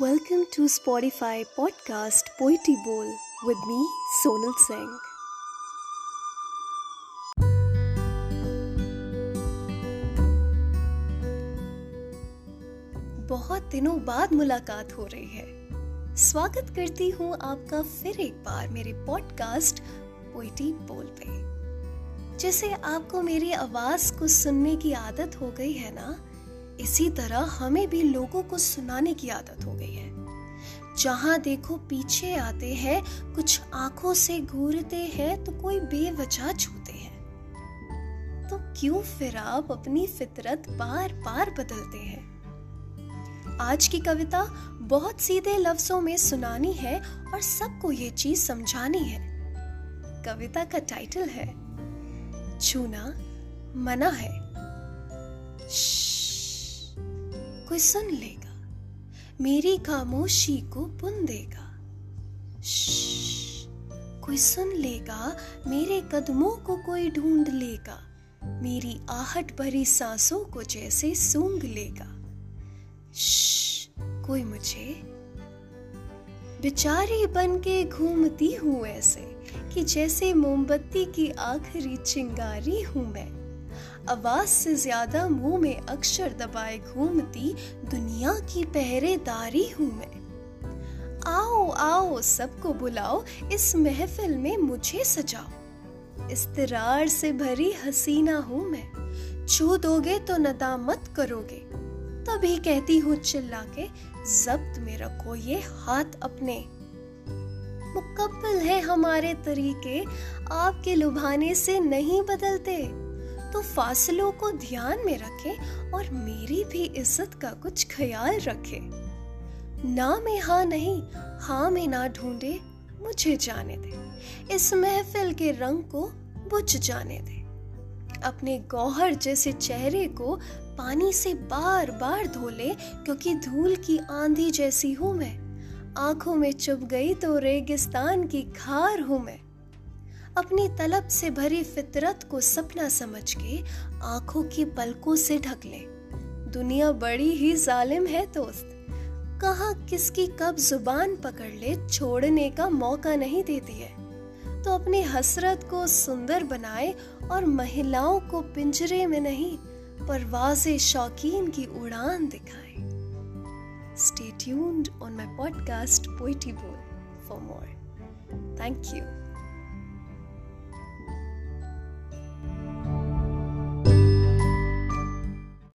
Welcome to Spotify podcast Poetry Bowl with me, Sonal Singh. बहुत दिनों बाद मुलाकात हो रही है स्वागत करती हूँ आपका फिर एक बार मेरे पॉडकास्ट पोइटी बोल पे जैसे आपको मेरी आवाज़ को सुनने की आदत हो गई है ना इसी तरह हमें भी लोगों को सुनाने की आदत हो गई है। जहाँ देखो पीछे आते हैं, कुछ आँखों से घूरते हैं तो कोई बेवजह छूते हैं। तो क्यों फिर आप अपनी फितरत बार बार बदलते हैं? आज की कविता बहुत सीधे लफ्जों में सुनानी है और सबको ये चीज़ समझानी है। कविता का टाइटल है, छूना मना है। कोई सुन लेगा। मेरी खामोशी को पुन देगा। कोई सुन लेगा। मेरे कदमों को कोई ढूंढ लेगा। मेरी आहट भरी सांसों को जैसे सूंघ लेगा। कोई मुझे? बिचारी बन के घूमती हूँ ऐसे कि जैसे मोमबत्ती की आखिरी चिंगारी हूँ मैं। आवाज़ से ज़्यादा मुँह में अक्षर दबाए घूमती दुनिया की पहरेदारी हूँ मैं। आओ आओ, सबको बुलाओ, इस महफिल में मुझे सजाओ। इस्तरार से भरी हसीना हूँ मैं। छू दोगे तो नदामत करोगे। तभी कहती हूँ चिल्ला के जब्त में रखो ये हाथ अपने। मुकब्बल है हमारे तरीके, आपके लुभाने से नहीं बदलते। तो फासलों को ध्यान में रखे और मेरी भी इज़्ज़त का कुछ ख्याल रखे। ना में हाँ नहीं हाँ में ना ढूंढे, मुझे जाने दे। इस महफिल के रंग को बुझ जाने दे। अपने गौहर जैसे चेहरे को पानी से बार बार धो ले, क्योंकि धूल की आंधी जैसी हूँ मैं। आँखों में चुप गई तो रेगिस्तान की खार हूँ मैं। अपनी तलब से भरी फितरत को सपना समझ के आँखों की पलकों से ढक ले। दुनिया बड़ी ही जालिम है दोस्त। कहा किसकी कब ज़ुबान पकड़ ले छोड़ने का मौका नहीं देती है। तो अपनी हसरत को सुंदर बनाए और महिलाओं को पिंजरे में नहीं पर परवाज शौकीन की उड़ान दिखाए। Stay tuned on my podcast Poetry Bowl. For more. Thank you.